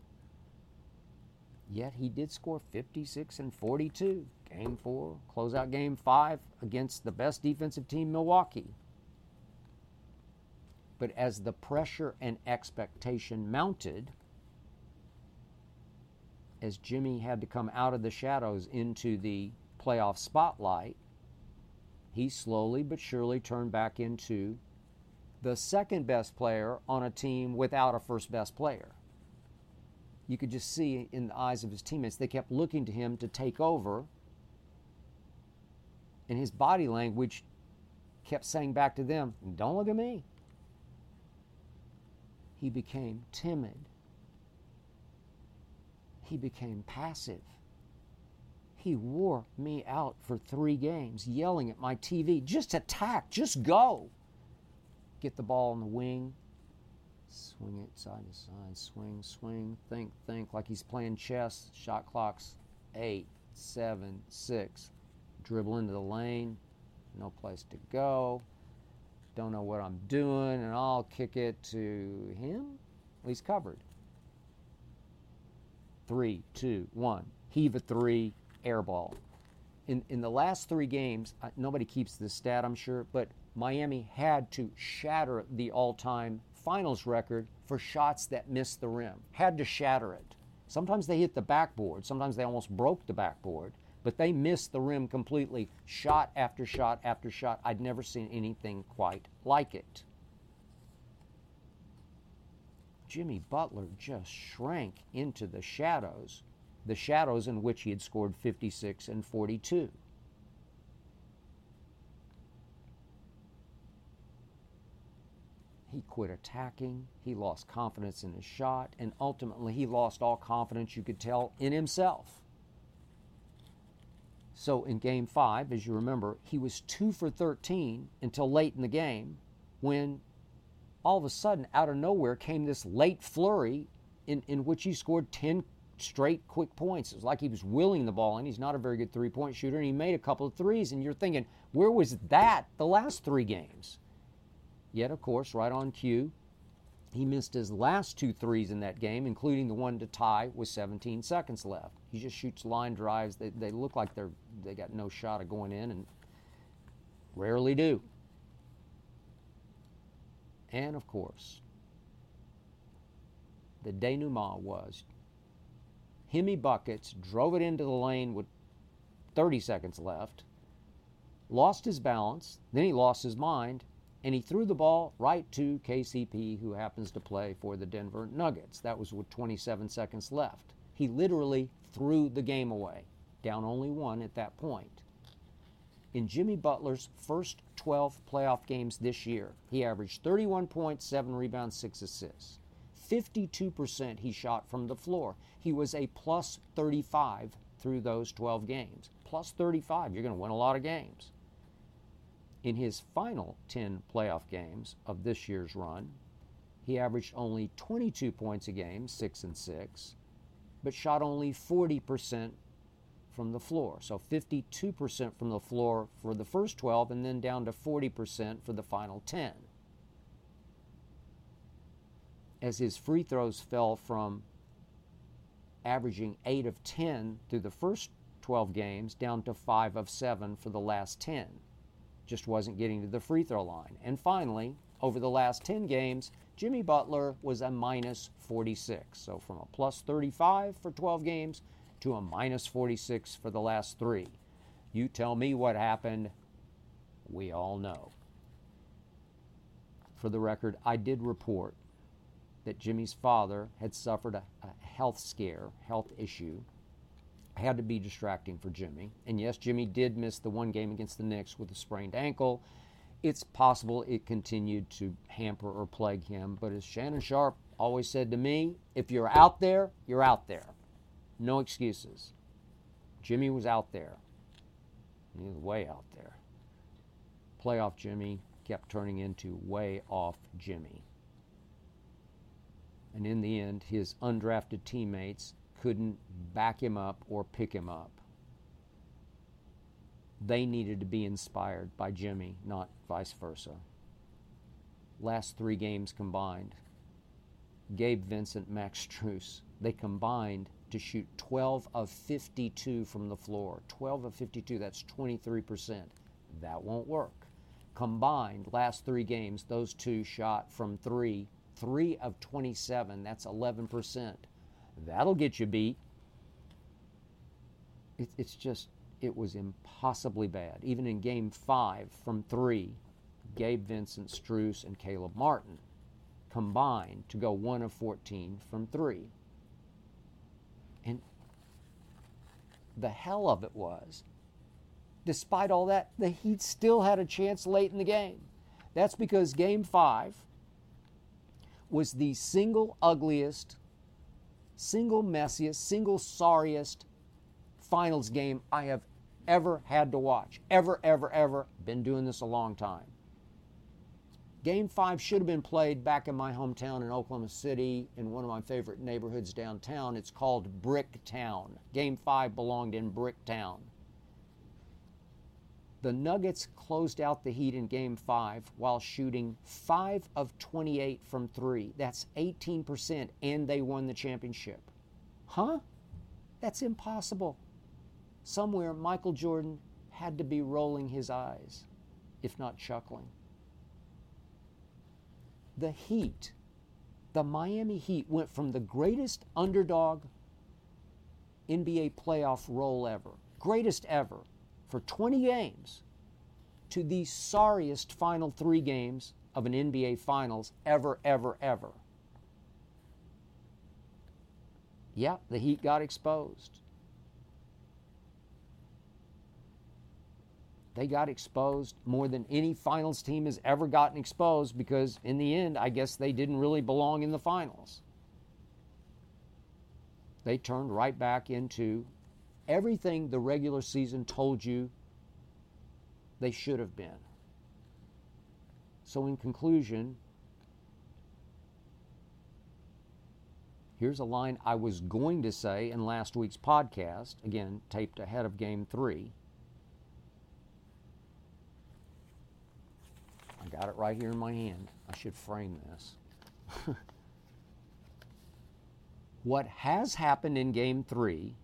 Speaker 1: Yet he did score 56 and 42. Game four, close out game five against the best defensive team, Milwaukee. But as the pressure and expectation mounted, as Jimmy had to come out of the shadows into the playoff spotlight, he slowly but surely turned back into the second best player on a team without a first best player. You could just see in the eyes of his teammates, they kept looking to him to take over. And his body language kept saying back to them, Don't look at me. He became timid. He became passive. He wore me out for three games, yelling at my TV, just attack, just go. Get the ball on the wing, swing it side to side, swing, swing, think, think, like he's playing chess. Shot clocks eight, seven, six. Dribble into the lane, no place to go. Don't know what I'm doing, and I'll kick it to him. He's covered. Three, two, one. Heave a three, air ball. In, in the last three games, nobody keeps this stat, I'm sure, but Miami had to shatter the all time finals record for shots that missed the rim. Had to shatter it. Sometimes they hit the backboard, sometimes they almost broke the backboard, but they missed the rim completely, shot after shot after shot. I'd never seen anything quite like it. Jimmy Butler just shrank into the shadows the shadows in which he had scored 56 and 42. He quit attacking, he lost confidence in his shot, and ultimately he lost all confidence you could tell in himself. So in game five, as you remember, he was two for 13 until late in the game when all of a sudden, out of nowhere, came this late flurry in, in which he scored 10 straight quick points. It was like he was willing the ball, and he's not a very good three point shooter, and he made a couple of threes, and you're thinking, where was that the last three games? Yet, of course, right on cue, he missed his last two threes in that game, including the one to tie with 17 seconds left. He just shoots line drives. They, they look like they're they got no shot of going in, and rarely do. And of course, the denouement was Himmy Buckets drove it into the lane with 30 seconds left, lost his balance, then he lost his mind, and he threw the ball right to KCP, who happens to play for the Denver Nuggets. That was with 27 seconds left. He literally threw the game away, down only one at that point. In Jimmy Butler's first 12 playoff games this year, he averaged 31 points, 7 rebounds, 6 assists. 52% he shot from the floor. He was a plus 35 through those 12 games. Plus 35, you're going to win a lot of games. In his final 10 playoff games of this year's run, he averaged only 22 points a game, 6 and 6, but shot only 40% from the floor. So 52% from the floor for the first 12 and then down to 40% for the final 10 as his free throws fell from averaging 8 of 10 through the first 12 games down to 5 of 7 for the last 10. Just wasn't getting to the free throw line. And finally, over the last 10 games, Jimmy Butler was a minus 46. So from a plus 35 for 12 games to a minus 46 for the last three. You tell me what happened. We all know. For the record, I did report that Jimmy's father had suffered a, a health scare, health issue, had to be distracting for Jimmy. And yes, Jimmy did miss the one game against the Knicks with a sprained ankle. It's possible it continued to hamper or plague him, but as Shannon Sharpe always said to me, if you're out there, you're out there. No excuses. Jimmy was out there. He was way out there. Playoff Jimmy kept turning into way off Jimmy. And in the end, his undrafted teammates couldn't back him up or pick him up. They needed to be inspired by Jimmy, not vice versa. Last three games combined, Gabe Vincent, Max Strus, they combined to shoot 12 of 52 from the floor. 12 of 52, that's 23%. That won't work. Combined, last three games, those two shot from three, 3 of 27, that's 11%. That'll get you beat. It, it's just, it was impossibly bad. Even in game five from three, Gabe Vincent, Strus, and Caleb Martin combined to go 1 of 14 from three. And the hell of it was, despite all that, the Heat still had a chance late in the game. That's because game five was the single ugliest, single messiest, single sorriest finals game I have ever had to watch. Ever, ever, ever. Been doing this a long time. Game five should have been played back in my hometown in Oklahoma City in one of my favorite neighborhoods downtown. It's called Bricktown. Game five belonged in Bricktown. The Nuggets closed out the Heat in game five while shooting five of 28 from three. That's 18%, and they won the championship. Huh? That's impossible. Somewhere Michael Jordan had to be rolling his eyes, if not chuckling the Heat, the Miami Heat went from the greatest underdog NBA playoff role ever, greatest ever, for 20 games, to the sorriest final three games of an NBA Finals ever, ever, ever. Yeah, the Heat got exposed. they got exposed more than any finals team has ever gotten exposed because, in the end, I guess they didn't really belong in the finals. They turned right back into everything the regular season told you they should have been. So, in conclusion, here's a line I was going to say in last week's podcast, again, taped ahead of game three. I got it right here in my hand. I should frame this. what has happened in game three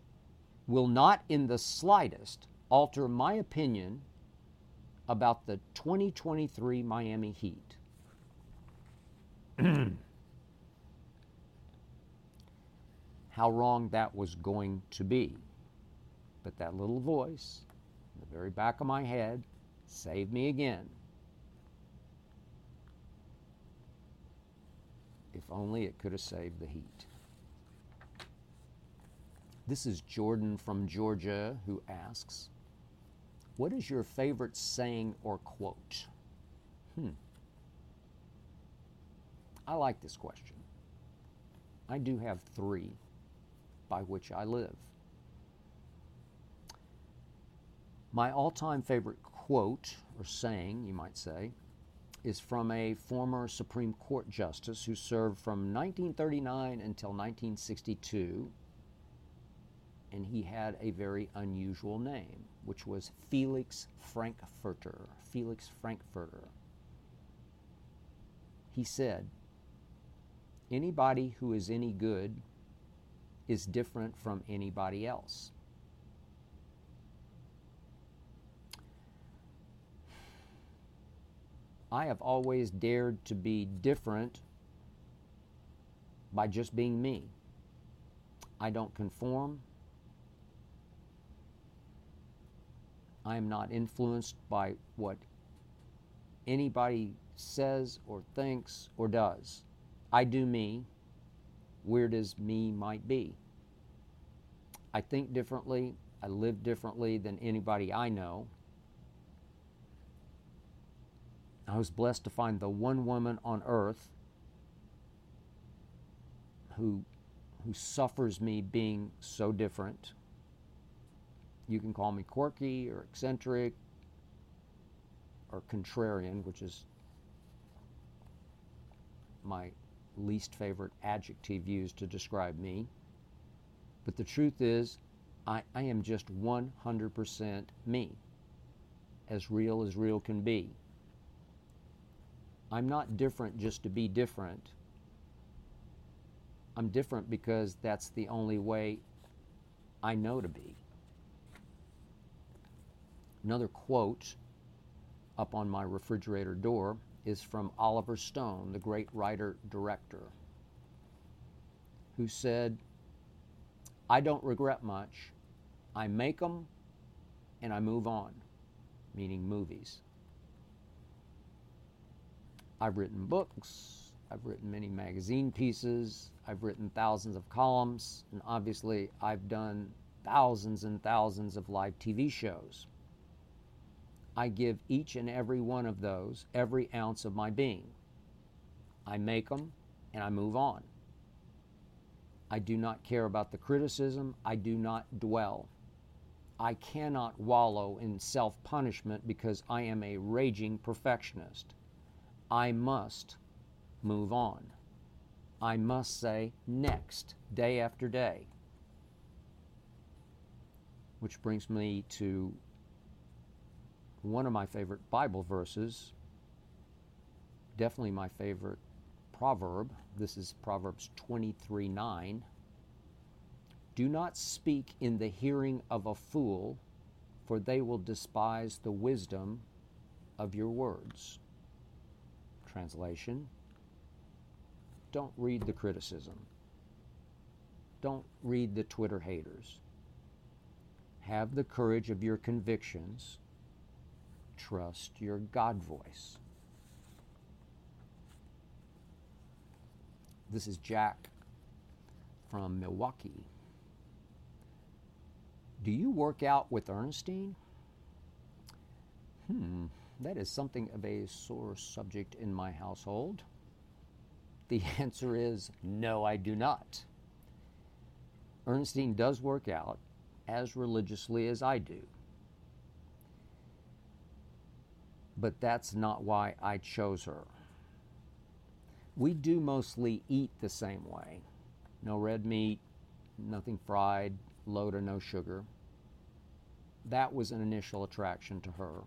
Speaker 1: will not in the slightest alter my opinion about the 2023 Miami Heat. How wrong that was going to be. But that little voice in the very back of my head saved me again. If only it could have saved the Heat. This is Jordan from Georgia who asks, What is your favorite saying or quote? Hmm. I like this question. I do have three by which I live. My all time favorite quote, or saying, you might say, is from a former Supreme Court justice who served from 1939 until 1962, and he had a very unusual name, which was Felix Frankfurter. Felix Frankfurter. He said, Anybody who is any good is different from anybody else. I have always dared to be different by just being me. I don't conform. I am not influenced by what anybody says or thinks or does. I do me, weird as me might be. I think differently, I live differently than anybody I know. I was blessed to find the one woman on earth who, who suffers me being so different. You can call me quirky or eccentric or contrarian, which is my least favorite adjective used to describe me. But the truth is, I, I am just 100% me, as real as real can be. I'm not different just to be different. I'm different because that's the only way I know to be. Another quote up on my refrigerator door is from Oliver Stone, the great writer director, who said, I don't regret much. I make them and I move on, meaning movies. I've written books, I've written many magazine pieces, I've written thousands of columns, and obviously I've done thousands and thousands of live TV shows. I give each and every one of those every ounce of my being. I make them and I move on. I do not care about the criticism. I do not dwell. I cannot wallow in self punishment because I am a raging perfectionist. I must move on. I must say next, day after day. Which brings me to one of my favorite Bible verses, definitely my favorite proverb. This is Proverbs 23 9. Do not speak in the hearing of a fool, for they will despise the wisdom of your words. Translation Don't read the criticism. Don't read the Twitter haters. Have the courage of your convictions trust your God voice. This is Jack from Milwaukee. Do you work out with Ernestine? Hmm, that is something of a sore subject in my household. The answer is no, I do not. Ernestine does work out as religiously as I do. But that's not why I chose her. We do mostly eat the same way no red meat, nothing fried, low to no sugar. That was an initial attraction to her.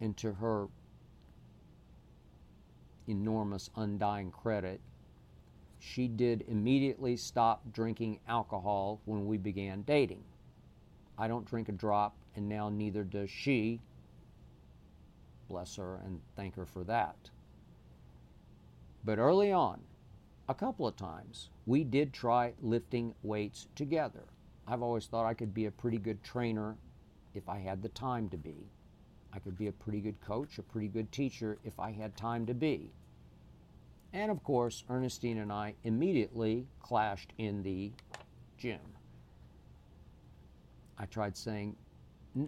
Speaker 1: And to her enormous undying credit, she did immediately stop drinking alcohol when we began dating. I don't drink a drop, and now neither does she, bless her and thank her for that. But early on, a couple of times, we did try lifting weights together. I've always thought I could be a pretty good trainer if I had the time to be. I could be a pretty good coach, a pretty good teacher if I had time to be. And of course, Ernestine and I immediately clashed in the gym. I tried saying,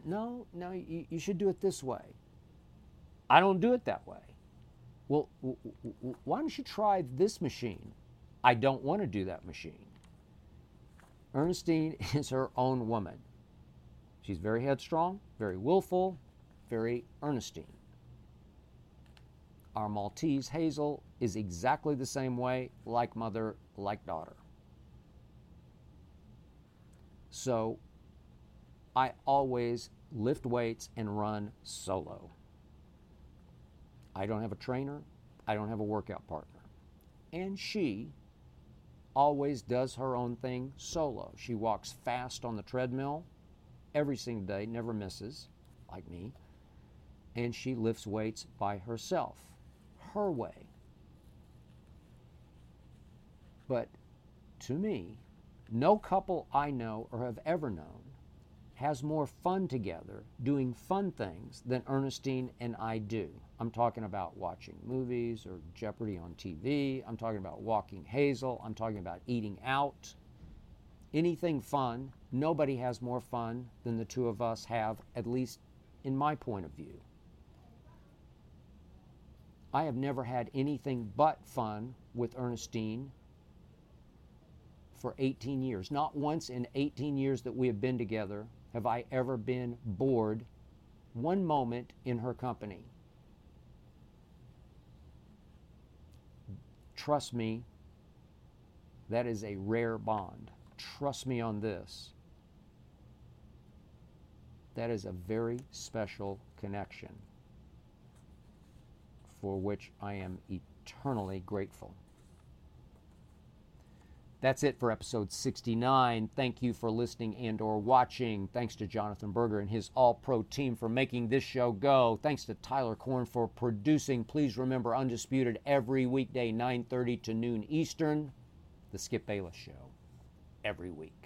Speaker 1: no, no, you, should do it this way. I don't do it that way. Well, why don't you try this machine? I don't want to do that machine. Ernestine is her own woman. She's very headstrong, very willful, very Ernestine. Our Maltese Hazel is exactly the same way, like mother, like daughter. So I always lift weights and run solo. I don't have a trainer, I don't have a workout partner. And she always does her own thing solo. She walks fast on the treadmill every single day, never misses, like me. And she lifts weights by herself, her way. But to me, no couple I know or have ever known has more fun together doing fun things than Ernestine and I do. I'm talking about watching movies or Jeopardy on TV. I'm talking about walking Hazel. I'm talking about eating out. Anything fun, nobody has more fun than the two of us have, at least in my point of view. I have never had anything but fun with Ernestine for 18 years. Not once in 18 years that we have been together have I ever been bored one moment in her company. trust me, that is a rare bond. Trust me on this. That is a very special connection for which I am eternally grateful. That's it for episode 69. Thank you for listening and or watching. Thanks to Jonathan Berger and his all-pro team for making this show go. Thanks to Tyler Korn for producing. Please remember Undisputed every weekday 9:30 to noon Eastern. The Skip Bayless show every week.